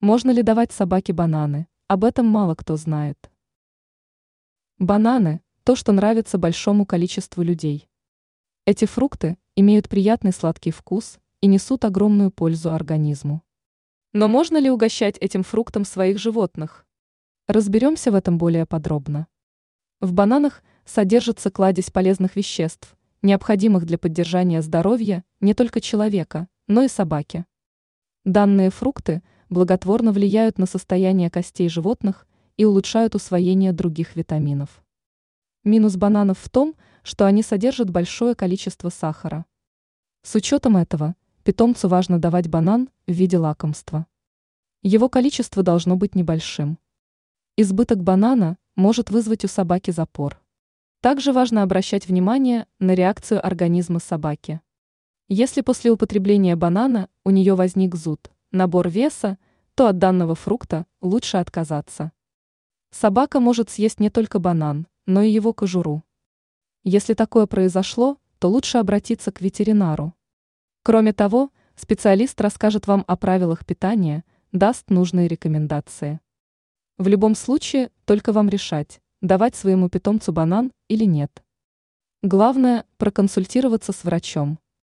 Можно ли давать собаке бананы? Об этом мало кто знает. Бананы – то, что нравится большому количеству людей. Эти фрукты имеют приятный сладкий вкус и несут огромную пользу организму. Но можно ли угощать этим фруктом своих животных? Разберемся в этом более подробно. В бананах содержится кладезь полезных веществ, необходимых для поддержания здоровья не только человека, но и собаки. Данные фрукты – благотворно влияют на состояние костей животных и улучшают усвоение других витаминов. Минус бананов в том, что они содержат большое количество сахара. С учетом этого, питомцу важно давать банан в виде лакомства. Его количество должно быть небольшим. Избыток банана может вызвать у собаки запор. Также важно обращать внимание на реакцию организма собаки. Если после употребления банана у нее возник зуд, набор веса, то от данного фрукта лучше отказаться. Собака может съесть не только банан, но и его кожуру. Если такое произошло, то лучше обратиться к ветеринару. Кроме того, специалист расскажет вам о правилах питания, даст нужные рекомендации. В любом случае, только вам решать, давать своему питомцу банан или нет. Главное – проконсультироваться с врачом.